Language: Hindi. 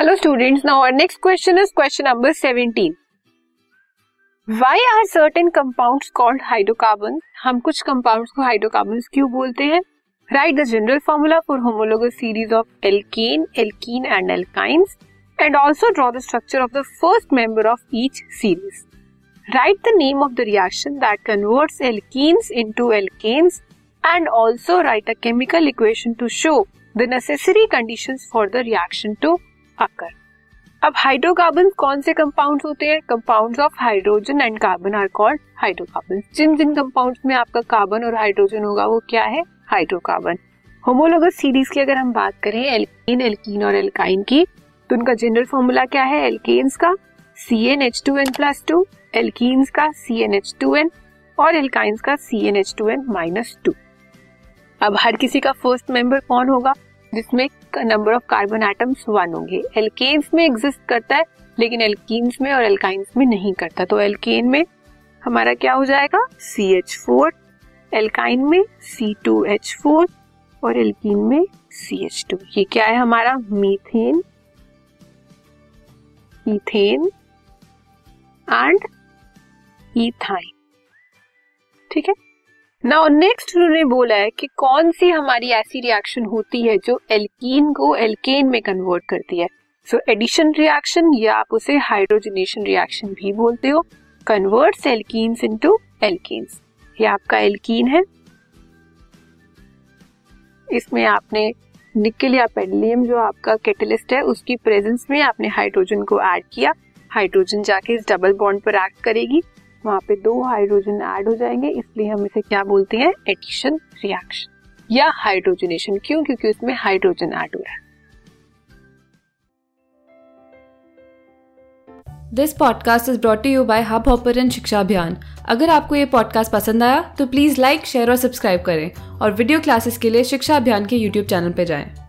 Hello students, now our next question is question number 17. Why are certain compounds called hydrocarbons? हम कुछ compounds को hydrocarbons क्यों बोलते हैं? Write the general formula for homologous series of alkane, alkene and alkynes and also draw the structure of the first member of each series. Write the name of the reaction that converts alkenes into alkanes and also write a chemical equation to show the necessary conditions for the reaction to occur. अब हाइड्रोकार्बन कौन से कंपाउंड होते हैं? Compounds of hydrogen and carbon are called hydrocarbon जिन जिन कंपाउंड्स में आपका कार्बन और हाइड्रोजन होगा, वो क्या है? हाइड्रोकार्बन होमोलोगस सीरीज़ की अगर हम बात करें एल्कीन एल्कीन और एल्काइन की तो उनका जनरल फॉर्मूला क्या है? एल्केन्स का C N H two N plus two alkenes का C N H two N और एल्काइंस का C N H two N minus two अब हर किसी का फ़र्स्ट मेंबर कौन होगा? जिसमें number of carbon atoms one होंगे। एल्केन्स में एग्जिस्ट करता है, लेकिन एल्कीन्स में और एल्काइंस में नहीं करता। तो एल्केन में हमारा क्या हो जाएगा? सी एच फोर एल्काइन में सी टू एच फोर और एल्कीन में सी एच टू ये क्या है हमारा? मीथेन इथेन एंड इथाइन ठीक है? नाउ नेक्स्ट उन्होंने बोला है कि कौन सी हमारी ऐसी रिएक्शन होती है जो एल्कीन को एल्केन में कन्वर्ट करती है? सो एडिशन रिएक्शन या आप उसे हाइड्रोजनेशन रिएक्शन भी बोलते हो कन्वर्ट्स एल्कीन्स इनटू एल्केन्स ये आपका एल्कीन है। इसमें आपने निकल या पेडलियम जो आपका कैटलिस्ट है, उसकी प्रेजेंस में आपने हाइड्रोजन को ऐड किया। हाइड्रोजन जाके इस डबल बॉन्ड पर एक्ट करेगी। वहाँ पे दो हाइड्रोजन ऐड हो जाएँगे, इसलिए हम इसे क्या बोलते हैं? एडिशन रिएक्शन या हाइड्रोजनेशन क्यों? क्योंकि उसमें हाइड्रोजन ऐड हो रहा है। This podcast is brought you by Hubhopper Shiksha Abhiyan अगर आपको ये पॉडकास्ट पसंद आया तो प्लीज़ लाइक शेयर और सब्सक्राइब करें। और वीडियो क्लासेस के लिए शिक्षा अभियान के यूट्यूब चैनल पर जाएँ।